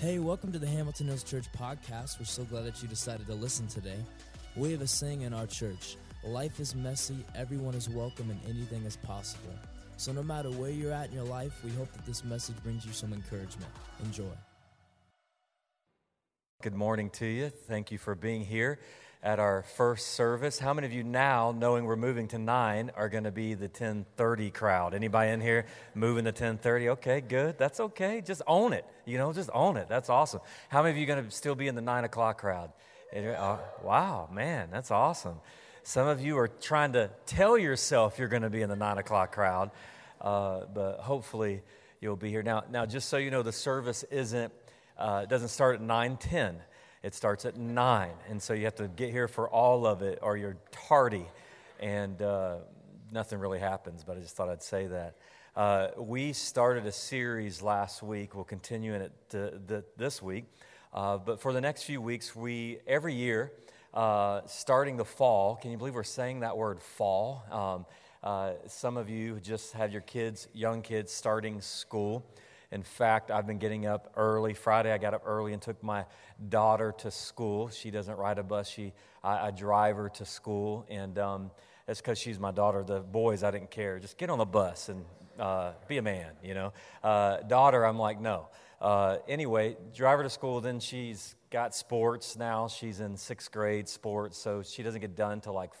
Hey, welcome to the Hamilton Hills Church podcast. We're so glad that you decided to listen today. We have a saying in our church life is messy, everyone is welcome, and anything is possible. So, no matter where you're at in your life, we hope that this message brings you some encouragement. Enjoy. Good morning to you. Thank you for being here at our first service. How many of you now, knowing we're moving to 9, are going to be the 1030 crowd? Anybody in here moving to 1030? Okay, good. That's okay. Just own it. You know, just own it. That's awesome. How many of you going to still be in the 9 o'clock crowd? Uh, wow, man, that's awesome. Some of you are trying to tell yourself you're going to be in the 9 o'clock crowd, uh, but hopefully you'll be here. Now, now, just so you know, the service isn't, uh, doesn't start at 910 it starts at 9. And so you have to get here for all of it or you're tardy. And uh, nothing really happens, but I just thought I'd say that. Uh, we started a series last week. We'll continue in it to, the, this week. Uh, but for the next few weeks, we every year, uh, starting the fall, can you believe we're saying that word fall? Um, uh, some of you just have your kids, young kids, starting school. In fact, I've been getting up early. Friday, I got up early and took my daughter to school. She doesn't ride a bus, she, I, I drive her to school. And um, that's because she's my daughter. The boys, I didn't care. Just get on the bus and uh, be a man, you know. Uh, daughter, I'm like, no. Uh, anyway, drive her to school. Then she's got sports now. She's in sixth grade sports, so she doesn't get done till like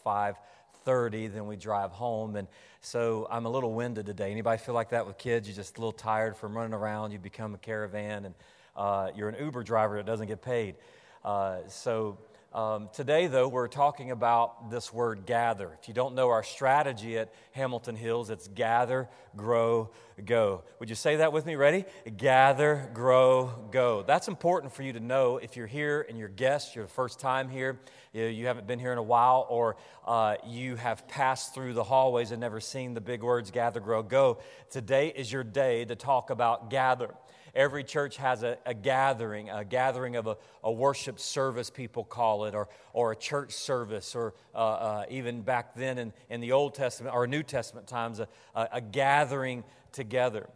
5:30. Then we drive home, and so I'm a little winded today. Anybody feel like that with kids? You're just a little tired from running around. You become a caravan, and uh, you're an Uber driver that doesn't get paid. Uh, so um, today, though, we're talking about this word gather. If you don't know our strategy at Hamilton Hills, it's gather, grow, go. Would you say that with me? Ready? Gather, grow, go. That's important for you to know if you're here and you're guests, you're the first time here, you haven't been here in a while, or uh, you have passed through the hallways and never seen the big words gather, grow, go. Today is your day to talk about gather. Every church has a, a gathering, a gathering of a, a, worship service, people call it, or, or a church service, or uh, uh, even back then in, in the Old Testament or New Testament times, a, a gathering together.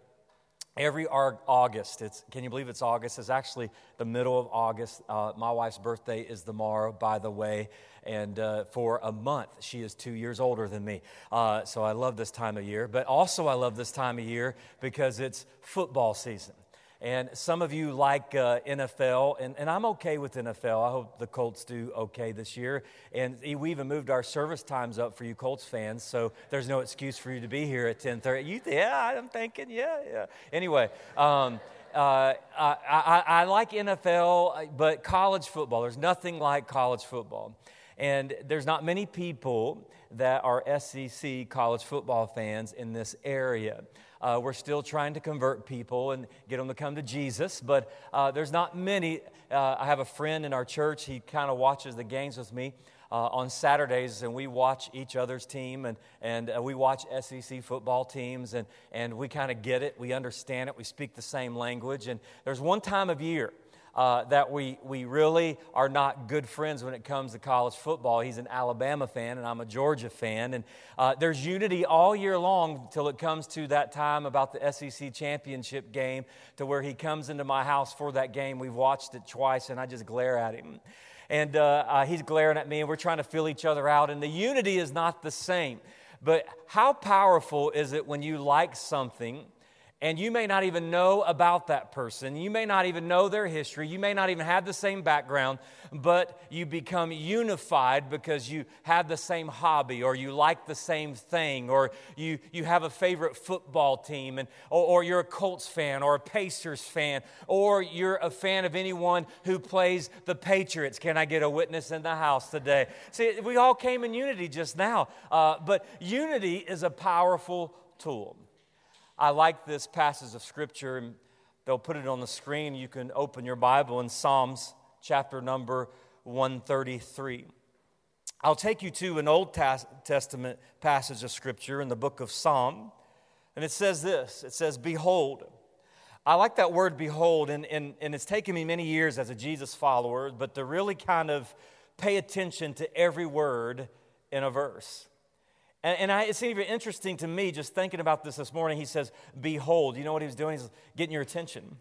Every August, it's, can you believe it's August? It's actually the middle of August. Uh, my wife's birthday is tomorrow, by the way. And uh, for a month, she is two years older than me. Uh, so I love this time of year. But also, I love this time of year because it's football season. And some of you like uh, NFL, and, and I'm okay with NFL. I hope the Colts do okay this year. And we even moved our service times up for you Colts fans, so there's no excuse for you to be here at 10:30. You, yeah, I'm thinking, yeah, yeah. Anyway. Um, uh, I, I, I like NFL, but college football, there's nothing like college football. And there's not many people that are SEC college football fans in this area. Uh, we're still trying to convert people and get them to come to Jesus, but uh, there's not many. Uh, I have a friend in our church, he kind of watches the games with me. Uh, on Saturdays, and we watch each other's team, and, and uh, we watch SEC football teams, and, and we kind of get it, we understand it, we speak the same language. And there's one time of year uh, that we, we really are not good friends when it comes to college football. He's an Alabama fan, and I'm a Georgia fan. And uh, there's unity all year long till it comes to that time about the SEC championship game, to where he comes into my house for that game. We've watched it twice, and I just glare at him. And uh, uh he's glaring at me, and we're trying to fill each other out. And the unity is not the same. But how powerful is it when you like something? And you may not even know about that person. You may not even know their history. You may not even have the same background, but you become unified because you have the same hobby or you like the same thing or you, you have a favorite football team and, or, or you're a Colts fan or a Pacers fan or you're a fan of anyone who plays the Patriots. Can I get a witness in the house today? See, we all came in unity just now, uh, but unity is a powerful tool. I like this passage of Scripture, and they'll put it on the screen. You can open your Bible in Psalms chapter number 133. I'll take you to an Old Testament passage of Scripture in the book of Psalm, and it says this it says, Behold, I like that word behold, and, and, and it's taken me many years as a Jesus follower, but to really kind of pay attention to every word in a verse. And, and I, it's even interesting to me just thinking about this this morning. He says, Behold. You know what he was doing? He's getting your attention.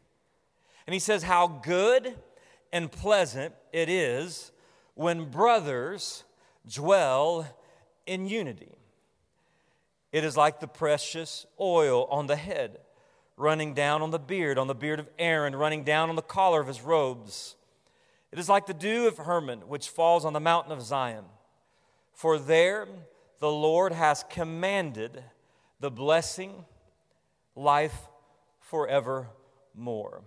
And he says, How good and pleasant it is when brothers dwell in unity. It is like the precious oil on the head, running down on the beard, on the beard of Aaron, running down on the collar of his robes. It is like the dew of Hermon, which falls on the mountain of Zion. For there the Lord has commanded the blessing, life forevermore.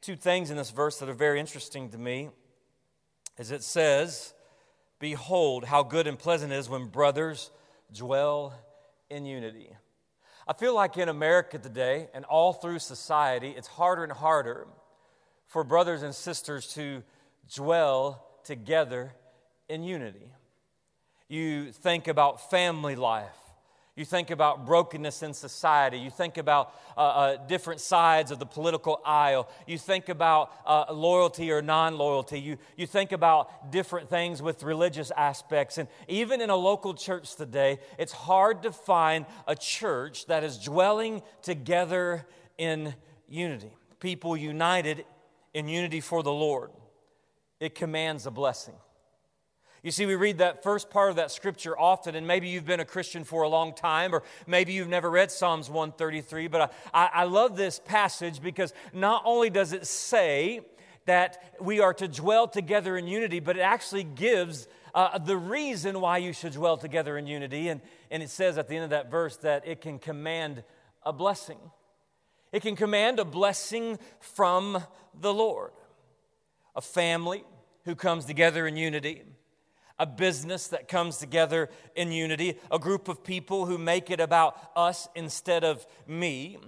Two things in this verse that are very interesting to me is it says, Behold, how good and pleasant it is when brothers dwell in unity. I feel like in America today and all through society, it's harder and harder for brothers and sisters to dwell together in unity. You think about family life you think about brokenness in society. You think about uh, uh, different sides of the political aisle. You think about uh, loyalty or non loyalty. You, you think about different things with religious aspects. And even in a local church today, it's hard to find a church that is dwelling together in unity. People united in unity for the Lord. It commands a blessing. You see, we read that first part of that scripture often, and maybe you've been a Christian for a long time, or maybe you've never read Psalms 133. But I, I love this passage because not only does it say that we are to dwell together in unity, but it actually gives uh, the reason why you should dwell together in unity. And, and it says at the end of that verse that it can command a blessing. It can command a blessing from the Lord. A family who comes together in unity a business that comes together in unity, a group of people who make it about us instead of me.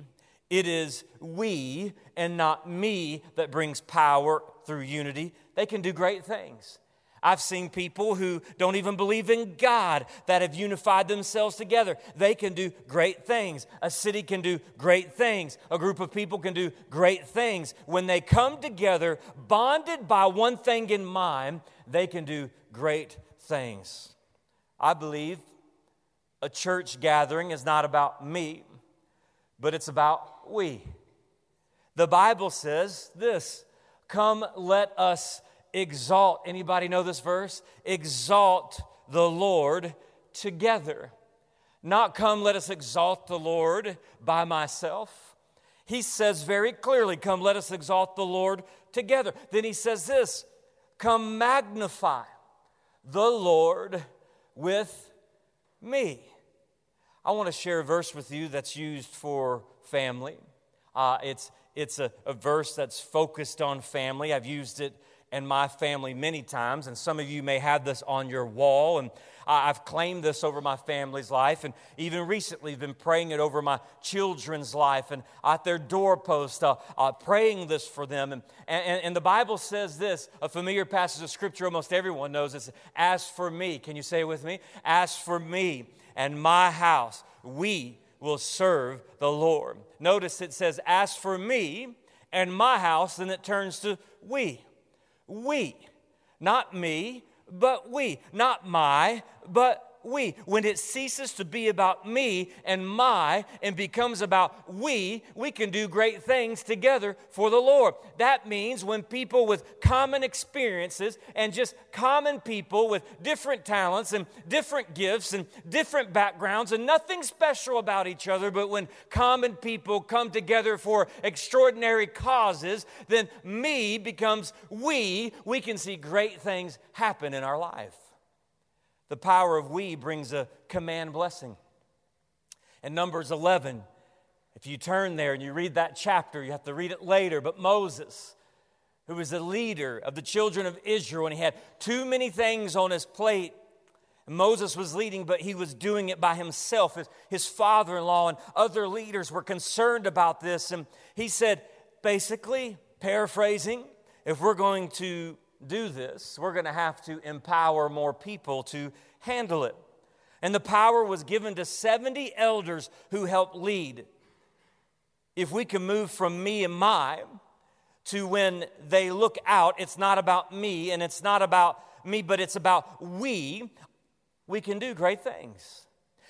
It is we and not me that brings power through unity. They can do great things. I've seen people who don't even believe in God that have unified themselves together. They can do great things. A city can do great things. A group of people can do great things. When they come together, bonded by one thing in mind, they can do great things. I believe a church gathering is not about me, but it's about we. The Bible says this Come, let us exalt. Anybody know this verse? Exalt the Lord together. Not come, let us exalt the Lord by myself. He says very clearly, Come, let us exalt the Lord together. Then he says this Come, magnify the Lord with me. I want to share a verse with you that's used for family. Uh, it's it's a, a verse that's focused on family. I've used it in my family many times, and some of you may have this on your wall. And I've claimed this over my family's life, and even recently been praying it over my children's life and at their doorpost, uh, uh, praying this for them. And, and, and the Bible says this a familiar passage of scripture almost everyone knows. It's, As for me, can you say it with me? As for me and my house, we will serve the Lord. Notice it says, As for me and my house, then it turns to we. We. Not me, but we. Not my, but we. When it ceases to be about me and my and becomes about we, we can do great things together for the Lord. That means when people with common experiences and just common people with different talents and different gifts and different backgrounds and nothing special about each other, but when common people come together for extraordinary causes, then me becomes we. We can see great things happen in our life. The power of we brings a command blessing. In Numbers 11, if you turn there and you read that chapter, you have to read it later, but Moses, who was the leader of the children of Israel, and he had too many things on his plate. Moses was leading, but he was doing it by himself. His, his father in law and other leaders were concerned about this. And he said, basically, paraphrasing, if we're going to do this, we're going to have to empower more people to handle it. And the power was given to 70 elders who helped lead. If we can move from me and my to when they look out, it's not about me and it's not about me, but it's about we, we can do great things.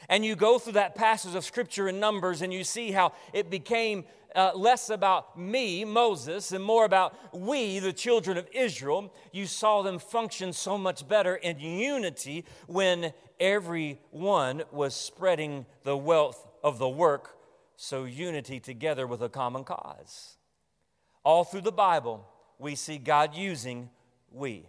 And you go through that passage of scripture in Numbers and you see how it became uh, less about me, Moses, and more about we, the children of Israel. You saw them function so much better in unity when everyone was spreading the wealth of the work, so unity together with a common cause. All through the Bible, we see God using we.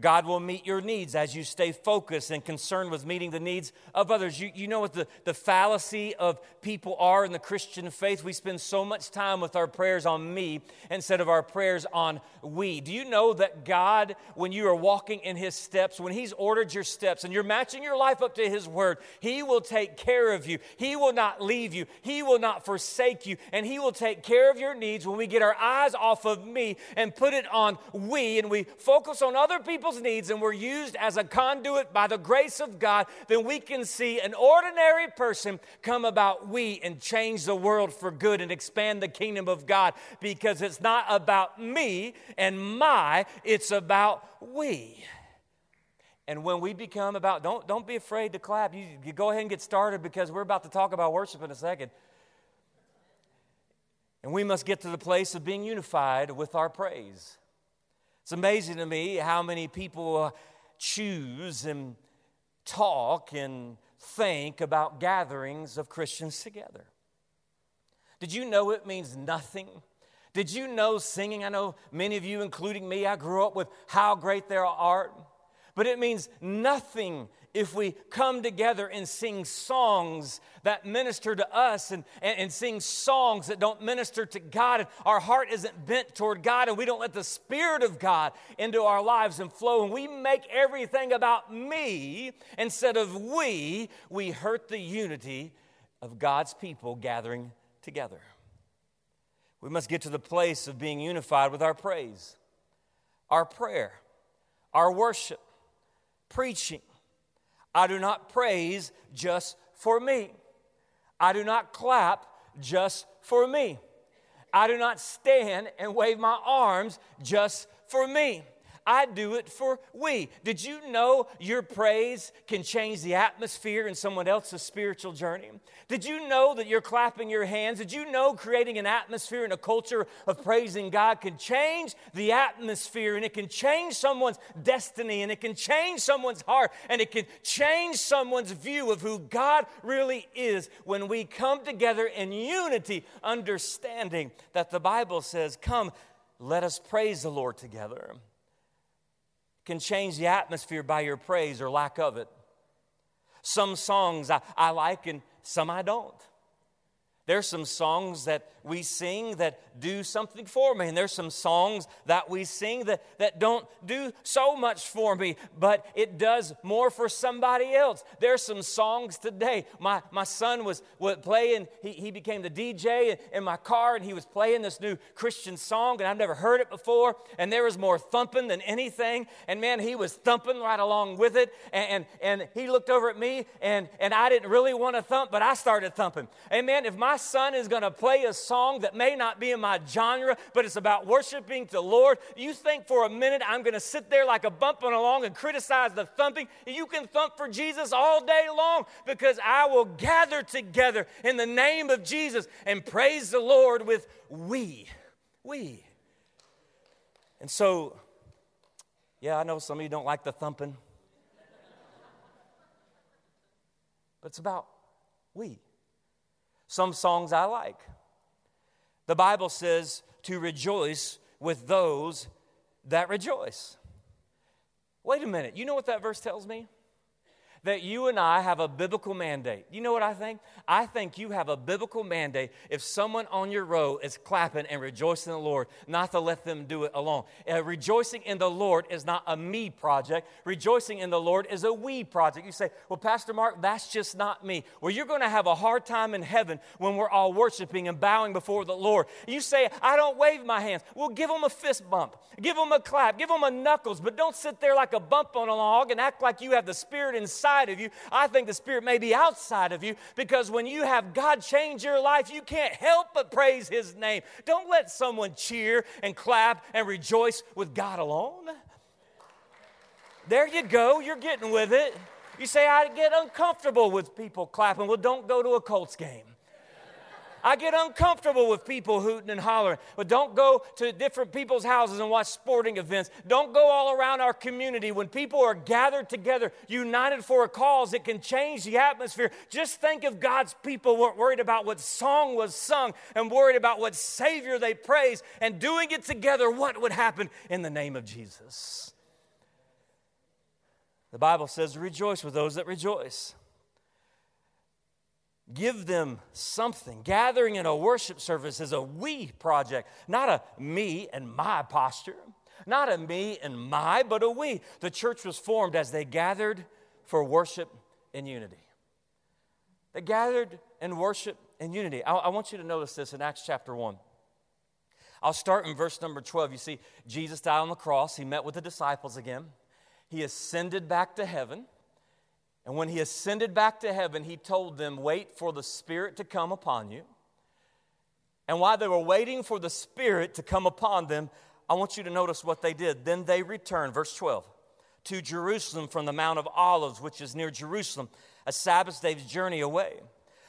God will meet your needs as you stay focused and concerned with meeting the needs of others. You, you know what the, the fallacy of people are in the Christian faith? We spend so much time with our prayers on me instead of our prayers on we. Do you know that God, when you are walking in His steps, when He's ordered your steps and you're matching your life up to His word, He will take care of you. He will not leave you. He will not forsake you. And He will take care of your needs when we get our eyes off of me and put it on we and we focus on other people people's needs and we're used as a conduit by the grace of God, then we can see an ordinary person come about we and change the world for good and expand the kingdom of God because it's not about me and my, it's about we. And when we become about, don't, don't be afraid to clap. You, you go ahead and get started because we're about to talk about worship in a second. And we must get to the place of being unified with our praise. It's amazing to me how many people uh, choose and talk and think about gatherings of Christians together. Did you know it means nothing? Did you know singing? I know many of you, including me, I grew up with How Great Thou Art, but it means nothing if we come together and sing songs that minister to us and, and, and, sing songs that don't minister to God, and our heart isn't bent toward God, and we don't let the Spirit of God into our lives and flow, and we make everything about me instead of we, we hurt the unity of God's people gathering together. We must get to the place of being unified with our praise, our prayer, our worship, preaching I do not praise just for me. I do not clap just for me. I do not stand and wave my arms just for me. I do it for we. Did you know your praise can change the atmosphere in someone else's spiritual journey? Did you know that you're clapping your hands? Did you know creating an atmosphere and a culture of praising God can change the atmosphere and it can change someone's destiny and it can change someone's heart and it can change someone's view of who God really is when we come together in unity, understanding that the Bible says, Come, let us praise the Lord together can change the atmosphere by your praise or lack of it. Some songs I, I like and some I don't. There's some songs that we sing that do something for me, and there's some songs that we sing that, that don't do so much for me, but it does more for somebody else. There's some songs today. My, my son was, was playing, he, he became the DJ in, in my car, and he was playing this new Christian song, and I've never heard it before, and there was more thumping than anything, and man, he was thumping right along with it, and, and, and he looked over at me, and, and I didn't really want to thump, but I started thumping. Amen. If my son is going to play a song that may not be in my genre, but it's about worshiping the Lord, you think for a minute I'm going to sit there like a bumping along and criticize the thumping? You can thump for Jesus all day long because I will gather together in the name of Jesus and praise the Lord with we. We. And so, yeah, I know some of you don't like the thumping, but it's about we. Some songs I like. The Bible says to rejoice with those that rejoice. Wait a minute, you know what that verse tells me? That you and I have a biblical mandate. You know what I think? I think you have a biblical mandate if someone on your row is clapping and rejoicing in the Lord, not to let them do it alone. Uh, rejoicing in the Lord is not a me project. Rejoicing in the Lord is a we project. You say, well, Pastor Mark, that's just not me. Well, you're going to have a hard time in heaven when we're all worshiping and bowing before the Lord. You say, I don't wave my hands. Well, give them a fist bump, give them a clap, give them a knuckles, but don't sit there like a bump on a log and act like you have the Spirit inside inside of you. I think the Spirit may be outside of you because when you have God change your life, you can't help but praise His name. Don't let someone cheer and clap and rejoice with God alone. There you go, you're getting with it. You say, I get uncomfortable with people clapping. Well, don't go to a Colts game. I get uncomfortable with people hooting and hollering. But don't go to different people's houses and watch sporting events. Don't go all around our community. When people are gathered together, united for a cause, it can change the atmosphere. Just think if God's people weren't worried about what song was sung and worried about what Savior they praise and doing it together, what would happen in the name of Jesus? The Bible says, Rejoice with those that rejoice. Give them something. Gathering in a worship service is a we project, not a me and my posture, not a me and my, but a we. The church was formed as they gathered for worship in unity. They gathered and worship in unity. I, I want you to notice this in Acts chapter 1. I'll start in verse number 12. You see, Jesus died on the cross. He met with the disciples again. He ascended back to heaven. And when he ascended back to heaven, he told them, Wait for the Spirit to come upon you. And while they were waiting for the Spirit to come upon them, I want you to notice what they did. Then they returned, verse 12, to Jerusalem from the Mount of Olives, which is near Jerusalem, a Sabbath day's journey away.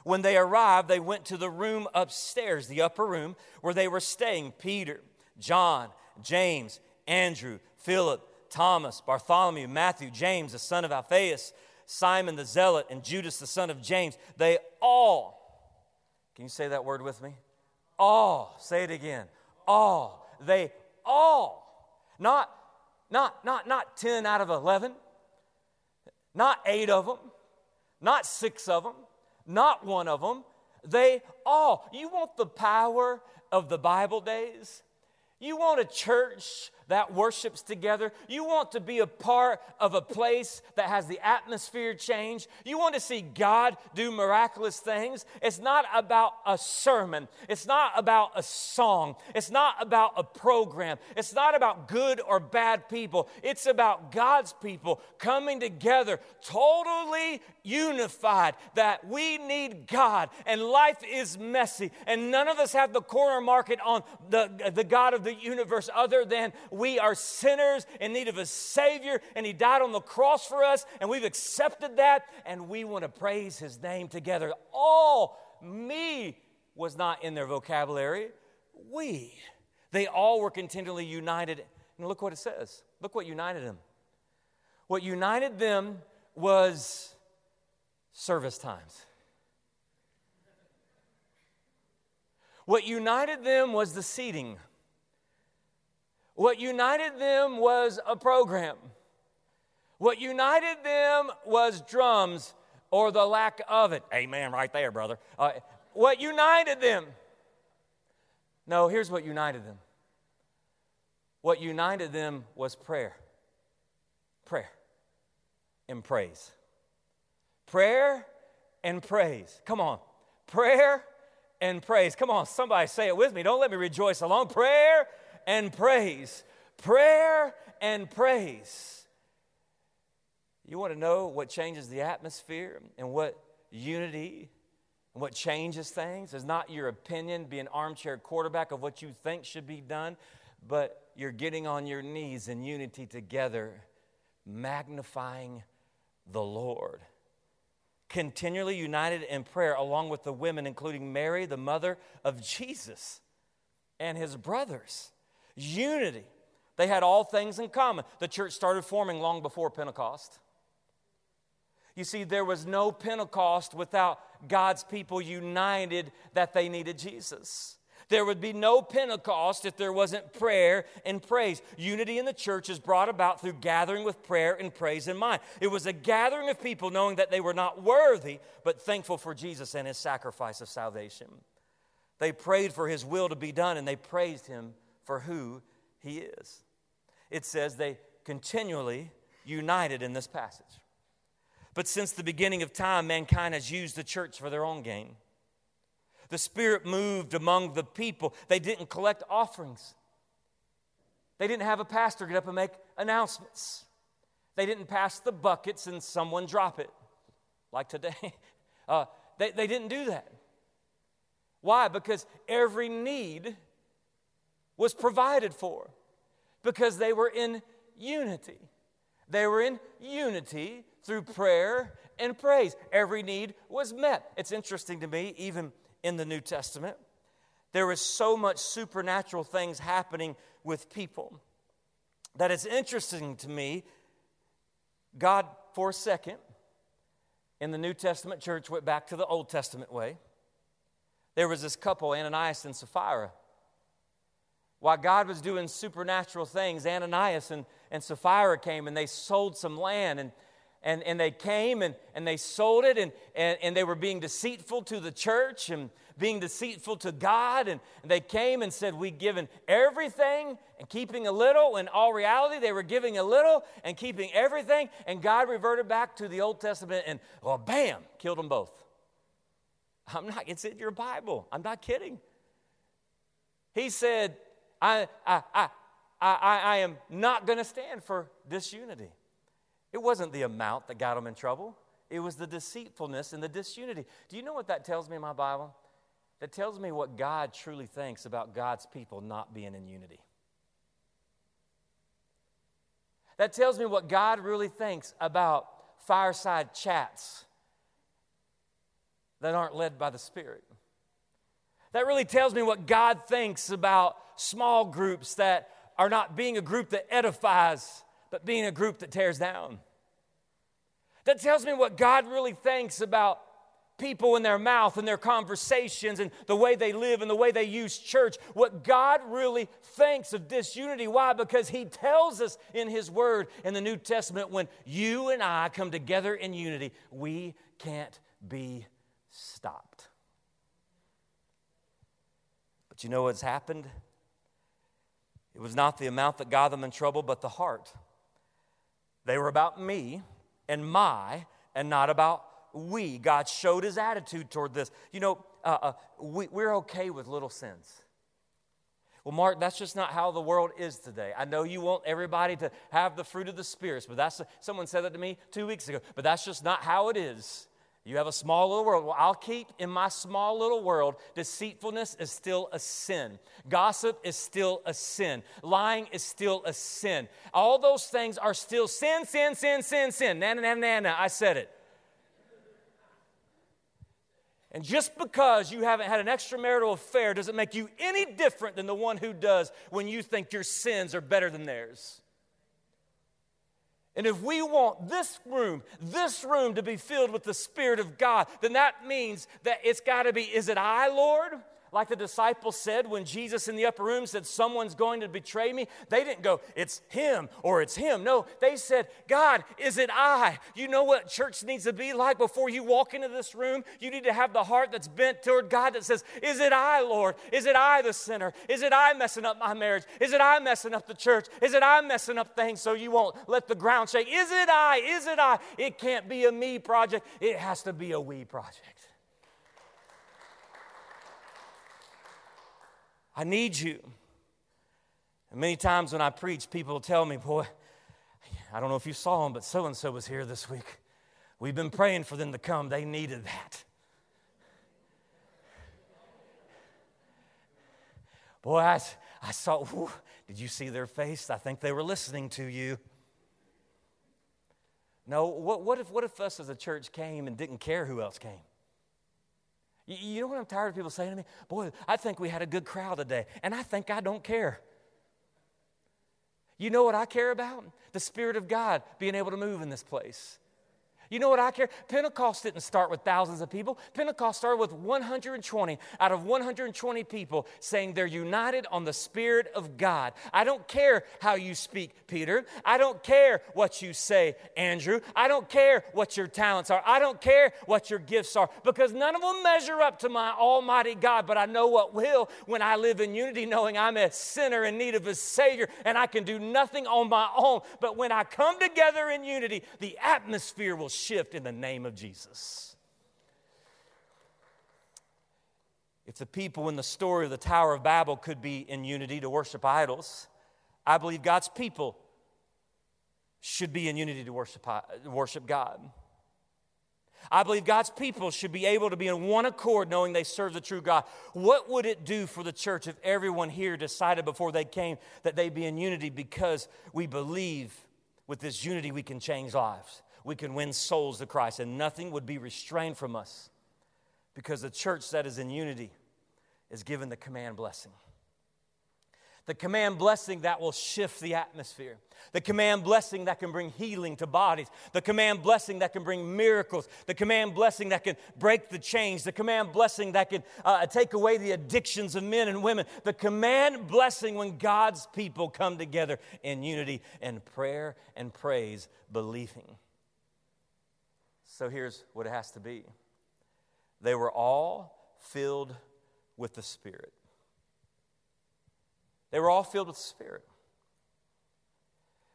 When they arrived, they went to the room upstairs, the upper room, where they were staying Peter, John, James, Andrew, Philip, Thomas, Bartholomew, Matthew, James, the son of Alphaeus Simon the Zealot, and Judas the son of James, they all, can you say that word with me? All, say it again. All, they all, not, not, not, not 10 out of 11, not eight of them, not six of them, not one of them, they all. You want the power of the Bible days? You want a church that worships together. You want to be a part of a place that has the atmosphere change. You want to see God do miraculous things. It's not about a sermon, it's not about a song, it's not about a program, it's not about good or bad people. It's about God's people coming together, totally unified, that we need God and life is messy, and none of us have the corner market on the, the God of the universe other than we are sinners in need of a Savior, and He died on the cross for us, and we've accepted that, and we want to praise His name together. All me was not in their vocabulary. We. They all were continually united. And look what it says. Look what united them. What united them was service times. What united them was the seating. What united them was a program. What united them was drums or the lack of it. Amen, right there, brother. Uh, what united them? No, here's what united them. What united them was prayer. Prayer and praise. Prayer and praise. Come on. Prayer and praise. Come on, somebody say it with me. Don't let me rejoice alone. Prayer and praise. Prayer and praise. You want to know what changes the atmosphere and what unity and what changes things is not your opinion, be an armchair quarterback of what you think should be done, but you're getting on your knees in unity together, magnifying the Lord. Continually united in prayer, along with the women, including Mary, the mother of Jesus, and his brothers unity. They had all things in common. The church started forming long before Pentecost. You see, there was no Pentecost without God's people united that they needed Jesus. There would be no Pentecost if there wasn't prayer and praise. Unity in the church is brought about through gathering with prayer and praise in mind. It was a gathering of people knowing that they were not worthy, but thankful for Jesus and his sacrifice of salvation. They prayed for his will to be done and they praised him for who he is. It says they continually united in this passage. But since the beginning of time, mankind has used the church for their own gain. The Spirit moved among the people. They didn't collect offerings, they didn't have a pastor get up and make announcements. They didn't pass the buckets and someone drop it, like today. Uh, they, they didn't do that. Why? Because every need was provided for because they were in unity. They were in unity through prayer and praise. Every need was met. It's interesting to me, even in the New Testament, there is so much supernatural things happening with people that it's interesting to me. God, for a second, in the New Testament church, went back to the Old Testament way. There was this couple, Ananias and Sapphira. While God was doing supernatural things, Ananias and, and Sapphira came and they sold some land and and, and they came and, and they sold it and, and, and they were being deceitful to the church and being deceitful to God. And, and they came and said, We've given everything and keeping a little. In all reality, they were giving a little and keeping everything. And God reverted back to the Old Testament and, well, bam, killed them both. I'm not, it's in your Bible. I'm not kidding. He said, I, I, I, I, I am not going to stand for disunity. It wasn't the amount that got them in trouble, it was the deceitfulness and the disunity. Do you know what that tells me in my Bible? That tells me what God truly thinks about God's people not being in unity. That tells me what God really thinks about fireside chats that aren't led by the Spirit. That really tells me what God thinks about small groups that are not being a group that edifies, but being a group that tears down. That tells me what God really thinks about people in their mouth and their conversations and the way they live and the way they use church. What God really thinks of disunity. Why? Because He tells us in His Word in the New Testament when you and I come together in unity, we can't be stopped. But you know what's happened? It was not the amount that got them in trouble, but the heart. They were about me and my and not about we. God showed his attitude toward this. You know, uh, uh, we, we're okay with little sins. Well, Mark, that's just not how the world is today. I know you want everybody to have the fruit of the spirits, but that's someone said that to me two weeks ago. But that's just not how it is. You have a small little world. Well, I'll keep in my small little world, deceitfulness is still a sin. Gossip is still a sin. Lying is still a sin. All those things are still sin, sin, sin, sin, sin. Na, na, na, na, I said it. And just because you haven't had an extramarital affair doesn't make you any different than the one who does when you think your sins are better than theirs. And if we want this room, this room to be filled with the Spirit of God, then that means that it's got to be, is it I, Lord? Like the disciples said when Jesus in the upper room said, Someone's going to betray me, they didn't go, It's him or it's him. No, they said, God, is it I? You know what church needs to be like before you walk into this room? You need to have the heart that's bent toward God that says, Is it I, Lord? Is it I, the sinner? Is it I messing up my marriage? Is it I messing up the church? Is it I messing up things so you won't let the ground shake? Is it I? Is it I? It can't be a me project, it has to be a we project. I need you. And many times when I preach, people tell me, Boy, I don't know if you saw them, but so and so was here this week. We've been praying for them to come. They needed that. Boy, I, I saw, whew, did you see their face? I think they were listening to you. No, what, what, if, what if us as a church came and didn't care who else came? You, know what I'm tired of people saying to me? Boy, I think we had a good crowd today, and I think I don't care. You know what I care about? The Spirit of God being able to move in this place. You know what I care? Pentecost didn't start with thousands of people. Pentecost started with 120 out of 120 people saying they're united on the Spirit of God. I don't care how you speak, Peter. I don't care what you say, Andrew. I don't care what your talents are. I don't care what your gifts are because none of them measure up to my Almighty God. But I know what will when I live in unity, knowing I'm a sinner in need of a Savior and I can do nothing on my own. But when I come together in unity, the atmosphere will shift in the name of Jesus. If the people in the story of the Tower of Babel could be in unity to worship idols, I believe God's people should be in unity to worship, uh, worship God. I believe God's people should be able to be in one accord knowing they serve the true God. What would it do for the church if everyone here decided before they came that they be in unity because we believe With this unity, we can change lives. We can win souls to Christ, and nothing would be restrained from us because the church that is in unity is given the command blessing. The command blessing that will shift the atmosphere, the command blessing that can bring healing to bodies, the command blessing that can bring miracles, the command blessing that can break the chains, the command blessing that can uh, take away the addictions of men and women, the command blessing when God's people come together in unity and prayer and praise, believing. So here's what it has to be they were all filled with the Spirit. They were all filled with the Spirit.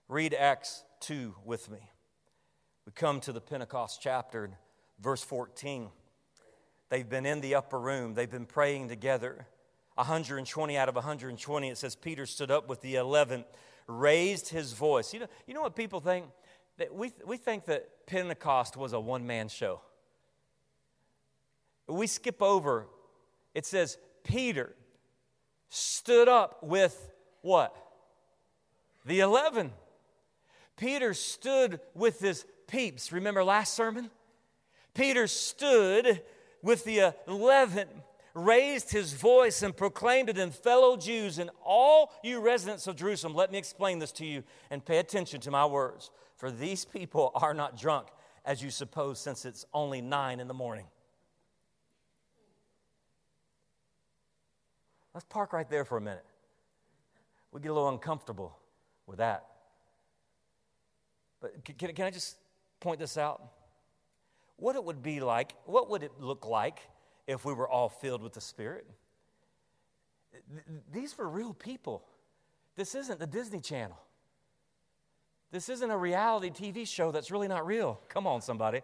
Read Acts 2 with me. We come to the Pentecost chapter, verse 14. They've been in the upper room, they've been praying together. 120 out of 120, it says Peter stood up with the 11, raised his voice. You know, you know what people think? We, we think that Pentecost was a one man show. We skip over, it says Peter stood up with what? The 11. Peter stood with his peeps. Remember last sermon? Peter stood with the 11, raised his voice, and proclaimed to them, fellow Jews and all you residents of Jerusalem, let me explain this to you and pay attention to my words. For these people are not drunk, as you suppose, since it's only nine in the morning. Let's park right there for a minute. We get a little uncomfortable with that. But can, can I just point this out? What it would be like, what would it look like if we were all filled with the Spirit? These were real people. This isn't the Disney Channel. This isn't a reality TV show that's really not real. Come on, somebody.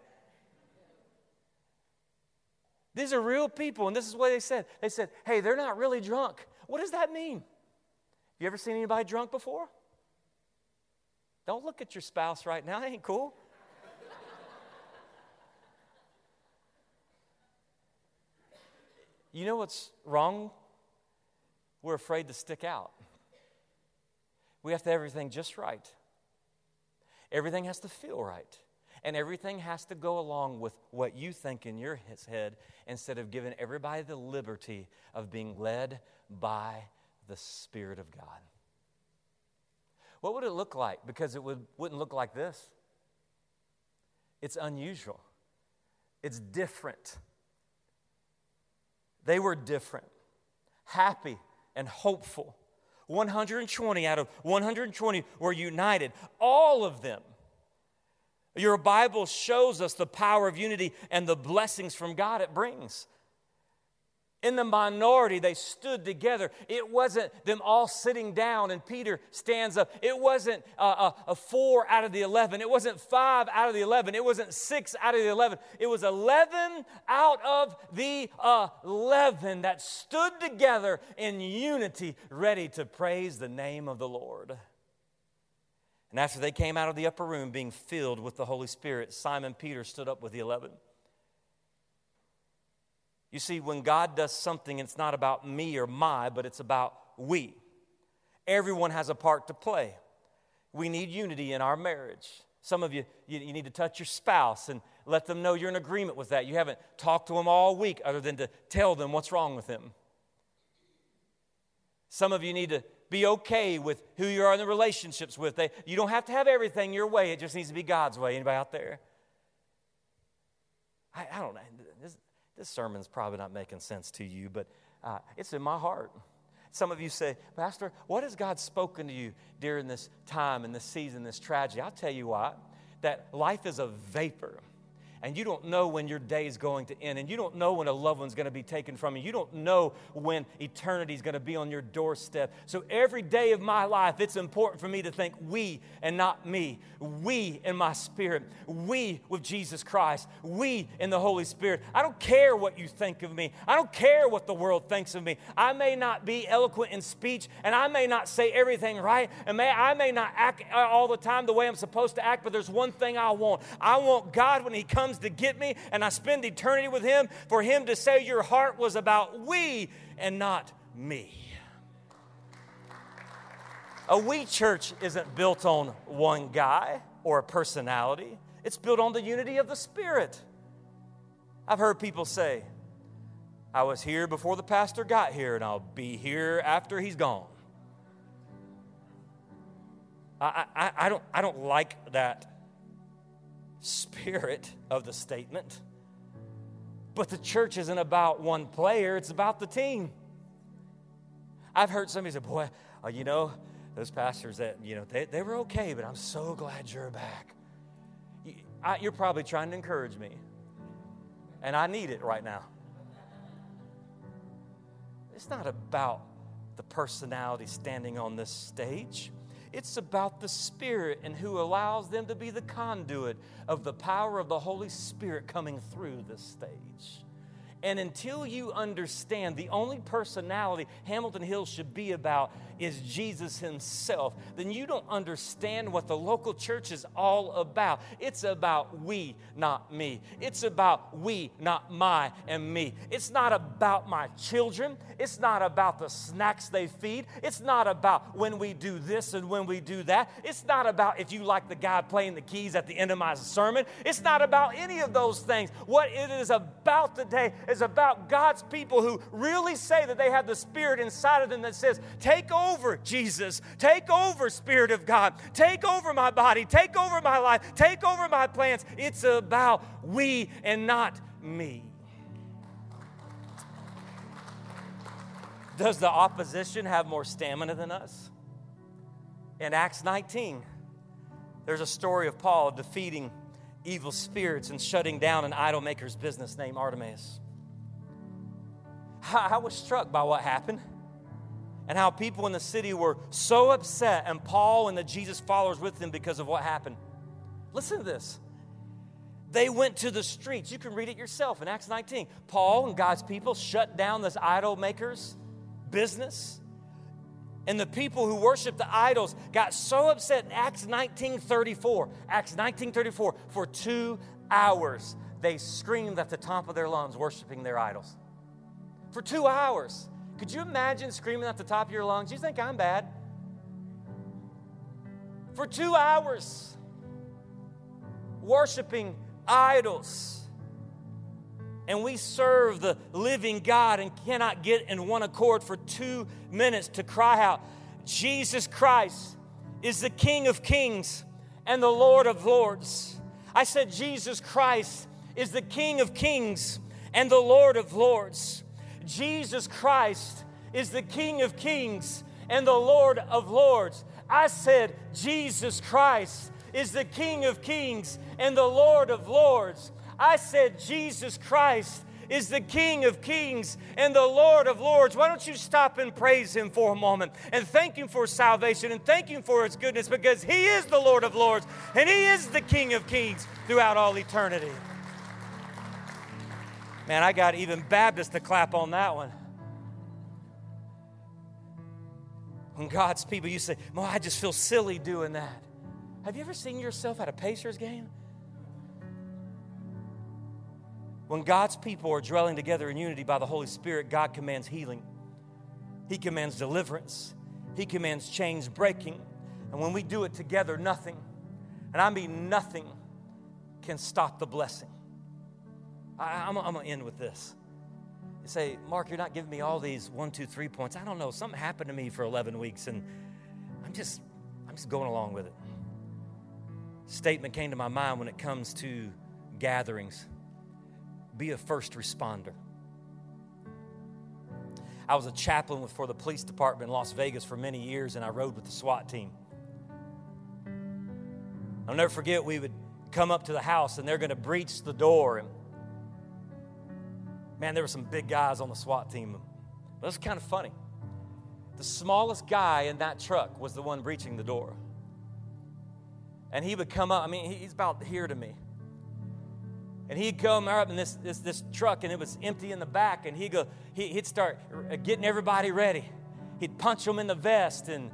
These are real people, and this is what they said. They said, hey, they're not really drunk. What does that mean? You ever seen anybody drunk before? Don't look at your spouse right now, that ain't cool. you know what's wrong? We're afraid to stick out. We have to have everything just right. Everything has to feel right. And everything has to go along with what you think in your head instead of giving everybody the liberty of being led by the Spirit of God. What would it look like? Because it would, wouldn't look like this. It's unusual, it's different. They were different, happy, and hopeful. 120 out of 120 were united. All of them your Bible shows us the power of unity and the blessings from God it brings. In the minority, they stood together. It wasn't them all sitting down and Peter stands up. It wasn't a, a, a, four out of the 11. It wasn't five out of the 11. It wasn't six out of the 11. It was 11 out of the 11 that stood together in unity, ready to praise the name of the Lord. And after they came out of the upper room, being filled with the Holy Spirit, Simon Peter stood up with the eleven. You see, when God does something, it's not about me or my, but it's about we. Everyone has a part to play. We need unity in our marriage. Some of you, you, you, need to touch your spouse and let them know you're in agreement with that. You haven't talked to them all week other than to tell them what's wrong with them. Some of you need to be okay with who you are in the relationships with. They, you don't have to have everything your way. It just needs to be God's way. Anybody out there? I, I don't know. This sermon's probably not making sense to you, but uh, it's in my heart. Some of you say, Pastor, what has God spoken to you during this time and this season, this tragedy? I'll tell you what, that life is a vapor and you don't know when your day is going to end, and you don't know when a loved one's going to be taken from you. You don't know when eternity is going to be on your doorstep. So every day of my life, it's important for me to think we and not me. We in my spirit. We with Jesus Christ. We in the Holy Spirit. I don't care what you think of me. I don't care what the world thinks of me. I may not be eloquent in speech, and I may not say everything right, and may, I may not act all the time the way I'm supposed to act, but there's one thing I want. I want God when He comes comes to get me and I spend eternity with Him, for Him to say your heart was about we and not me. A we church isn't built on one guy or a personality, it's built on the unity of the Spirit. I've heard people say, I was here before the pastor got here, and I'll be here after he's gone. I, I, I, don't, I don't like that spirit of the statement. But the church isn't about one player, it's about the team. I've heard somebody say, Boy, uh, you know, those pastors that, you know, they, they were okay, but I'm so glad you're back. You, I, you're probably trying to encourage me, and I need it right now. It's not about the personality standing on this stage. It's about the Spirit and who allows them to be the conduit of the power of the Holy Spirit coming through this stage. And until you understand the only personality Hamilton Hill should be about is Jesus Himself, then you don't understand what the local church is all about. It's about we, not me. It's about we, not my and me. It's not about my children. It's not about the snacks they feed. It's not about when we do this and when we do that. It's not about if you like the guy playing the keys at the end of my sermon. It's not about any of those things. What it is about today is about God's people who really say that they have the Spirit inside of them that says, Take over Jesus. Take over, Spirit of God. Take over my body. Take over my life. Take over my plans. It's about we and not me. Does the opposition have more stamina than us? In Acts 19, there's a story of Paul defeating evil spirits and shutting down an idol maker's business named Artemis. I was struck by what happened and how people in the city were so upset, and Paul and the Jesus followers with them because of what happened. Listen to this. They went to the streets. You can read it yourself in Acts 19. Paul and God's people shut down this idol maker's business. And the people who worshiped the idols got so upset in Acts 19:34. Acts 19:34 for 2 hours they screamed at the top of their lungs worshiping their idols. For 2 hours. Could you imagine screaming at the top of your lungs, You think I'm bad? For two hours, worshiping idols. And we serve the living God and cannot get in one accord for two minutes to cry out, Jesus Christ is the King of kings and the Lord of lords. I said, Jesus Christ is the King of kings and the Lord of lords. Jesus Christ is the King of kings and the Lord of lords. I said, Jesus Christ is the King of kings and the Lord of lords. I said, Jesus Christ is the King of kings and the Lord of lords. Why don't you stop and praise him for a moment and thank him for salvation and thank him for his goodness because he is the Lord of lords and he is the King of kings throughout all eternity. Man, I got even Baptists to clap on that one. When God's people, you say, Well, I just feel silly doing that. Have you ever seen yourself at a Pacers game? When God's people are dwelling together in unity by the Holy Spirit, God commands healing, He commands deliverance, He commands chains breaking. And when we do it together, nothing, and I mean nothing, can stop the blessing. I, am going to end with this. You say, Mark, you're not giving me all these one, two, three points. I don't know. Something happened to me for 11 weeks, and I'm just, I'm just going along with it. Statement came to my mind when it comes to gatherings be a first responder. I was a chaplain for the police department in Las Vegas for many years, and I rode with the SWAT team. I'll never forget, we would come up to the house, and they're going to breach the door. And Man, there were some big guys on the SWAT team. But was kind of funny. The smallest guy in that truck was the one breaching the door. And he would come up, I mean, he's about here to me. And he'd come up in this, this, this truck, and it was empty in the back, and he'd, go, he, he'd start getting everybody ready. He'd punch them in the vest and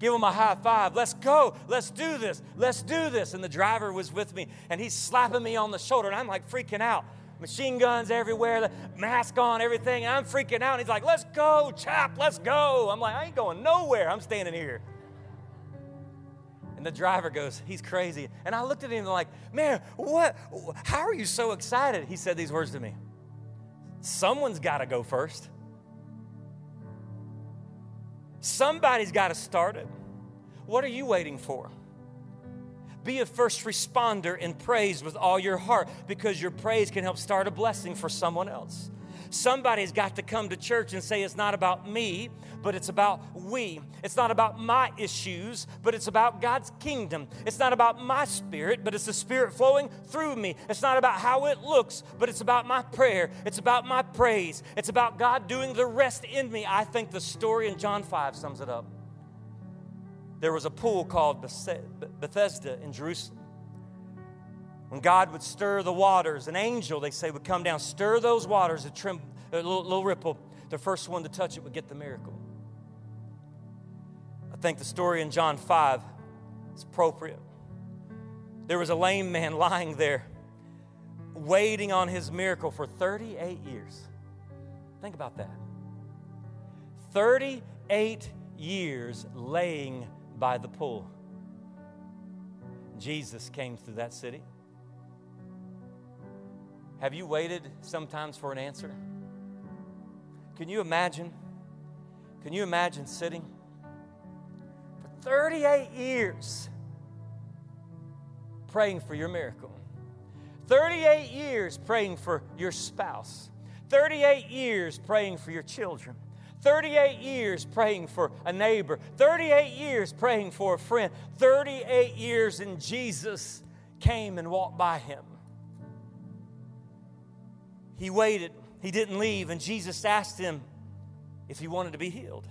give them a high five. Let's go. Let's do this. Let's do this. And the driver was with me, and he's slapping me on the shoulder, and I'm like freaking out machine guns everywhere, mask on, everything. I'm freaking out. And he's like, let's go, chap, let's go. I'm like, I ain't going nowhere. I'm standing here. And the driver goes, He's crazy. And I looked at him like, Man, what? How are you so excited? He said these words to me Someone's got to go first. Somebody's got to start it. What are you waiting for? Be a first responder in praise with all your heart because your praise can help start a blessing for someone else. Somebody's got to come to church and say, It's not about me, but it's about we. It's not about my issues, but it's about God's kingdom. It's not about my spirit, but it's the spirit flowing through me. It's not about how it looks, but it's about my prayer. It's about my praise. It's about God doing the rest in me. I think the story in John 5 sums it up. There was a pool called Bethesda in Jerusalem. When God would stir the waters, an angel, they say, would come down, stir those waters, a, trim, a little, little ripple. The first one to touch it would get the miracle. I think the story in John 5 is appropriate. There was a lame man lying there, waiting on his miracle for 38 years. Think about that. 38 years laying by the pool. Jesus came through that city. Have you waited sometimes for an answer? Can you imagine? Can you imagine sitting for 38 years praying for your miracle? 38 years praying for your spouse. 38 years praying for your children. 38 years praying for a neighbor, 38 years praying for a friend, 38 years, and Jesus came and walked by him. He waited, he didn't leave, and Jesus asked him if he wanted to be healed.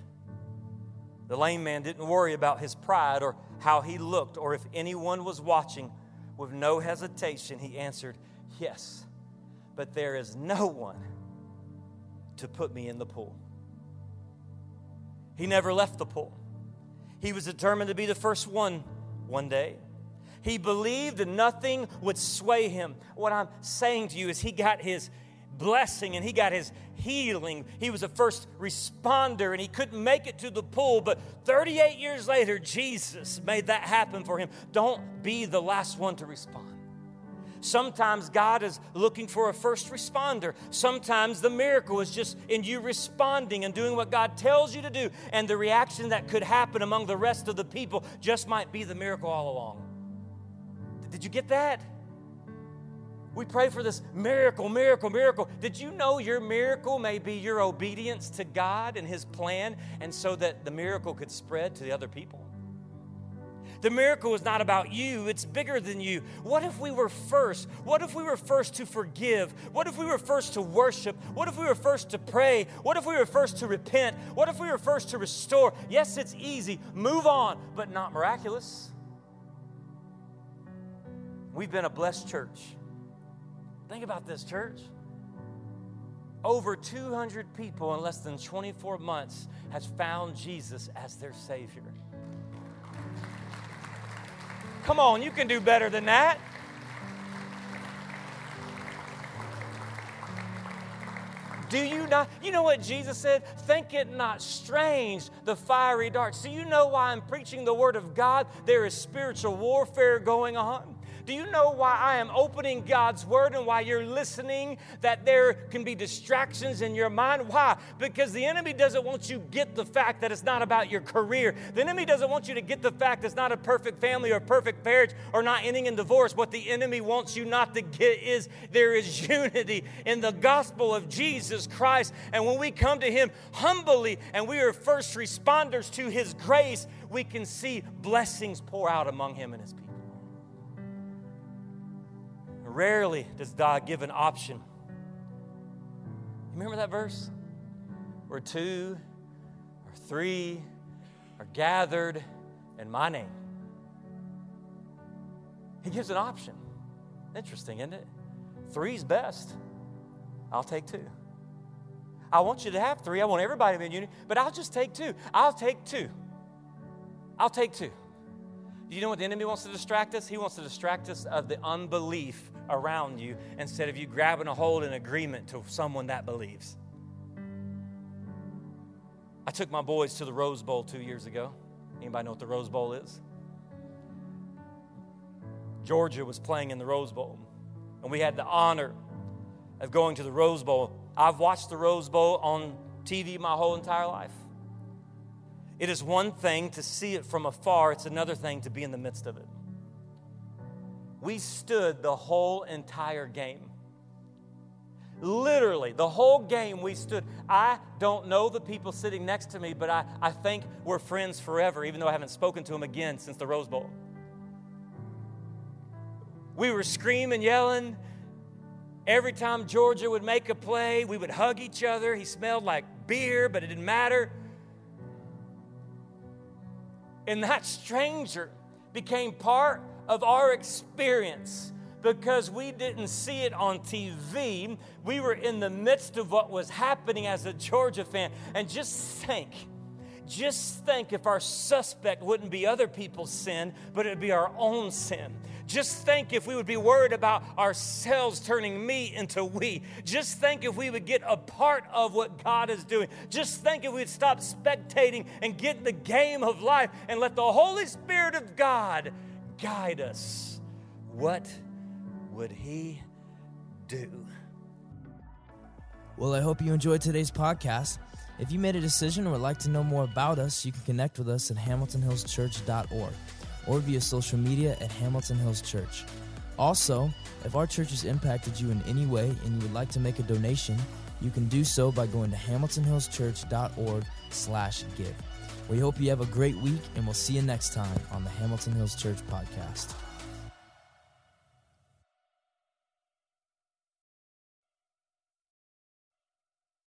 The lame man didn't worry about his pride or how he looked or if anyone was watching. With no hesitation, he answered, Yes, but there is no one to put me in the pool. He never left the pool. He was determined to be the first one one day. He believed that nothing would sway him. What I'm saying to you is, he got his blessing and he got his healing. He was a first responder and he couldn't make it to the pool, but 38 years later, Jesus made that happen for him. Don't be the last one to respond. Sometimes God is looking for a first responder. Sometimes the miracle is just in you responding and doing what God tells you to do. And the reaction that could happen among the rest of the people just might be the miracle all along. Did you get that? We pray for this miracle, miracle, miracle. Did you know your miracle may be your obedience to God and His plan, and so that the miracle could spread to the other people? The miracle is not about you, it's bigger than you. What if we were first? What if we were first to forgive? What if we were first to worship? What if we were first to pray? What if we were first to repent? What if we were first to restore? Yes, it's easy. Move on, but not miraculous. We've been a blessed church. Think about this, church. Over 200 people in less than 24 months has found Jesus as their Savior. Come on, you can do better than that. Do you not? You know what Jesus said? Think it not strange, the fiery darts. Do you know why I'm preaching the Word of God? There is spiritual warfare going on. Do you know why I am opening God's Word and why you're listening? That there can be distractions in your mind. Why? Because the enemy doesn't want you to get the fact that it's not about your career. The enemy doesn't want you to get the fact it's not a perfect family or perfect marriage or not ending in divorce. What the enemy wants you not to get is there is unity in the gospel of Jesus Christ. And when we come to Him humbly and we are first responders to His grace, we can see blessings pour out among Him and His people. Rarely does God give an option. You Remember that verse? Where two or three are gathered in my name. He gives an option. Interesting, isn't it? Three's best. I'll take two. I want you to have three. I want everybody to be in unity, but I'll just take two. I'll take two. I'll take two. Do you know what the enemy wants to distract us? He wants to distract us of the unbelief around you instead of you grabbing a hold in agreement to someone that believes. I took my boys to the Rose Bowl two years ago. Anybody know what the Rose Bowl is? Georgia was playing in the Rose Bowl, and we had the honor of going to the Rose Bowl. I've watched the Rose Bowl on TV my whole entire life. It is one thing to see it from afar, it's another thing to be in the midst of it. We stood the whole entire game. Literally, the whole game we stood. I don't know the people sitting next to me, but I, I think we're friends forever, even though I haven't spoken to them again since the Rose Bowl. We were screaming, yelling. Every time Georgia would make a play, we would hug each other. He smelled like beer, but it didn't matter. And that stranger became part of our experience because we didn't see it on TV. We were in the midst of what was happening as a Georgia fan. And just think, just think if our suspect wouldn't be other people's sin, but it'd be our own sin. Just think if we would be worried about ourselves turning me into we. Just think if we would get a part of what God is doing. Just think if we'd stop spectating and get in the game of life and let the Holy Spirit of God guide us. What would He do? Well, I hope you enjoyed today's podcast. If you made a decision or would like to know more about us, you can connect with us at hamiltonhillschurch.org or via social media at Hamilton Hills Church. Also, if our church has impacted you in any way and you would like to make a donation, you can do so by going to hamiltonhillschurch.org slash give. We hope you have a great week, and we'll see you next time on the Hamilton Hills Church podcast.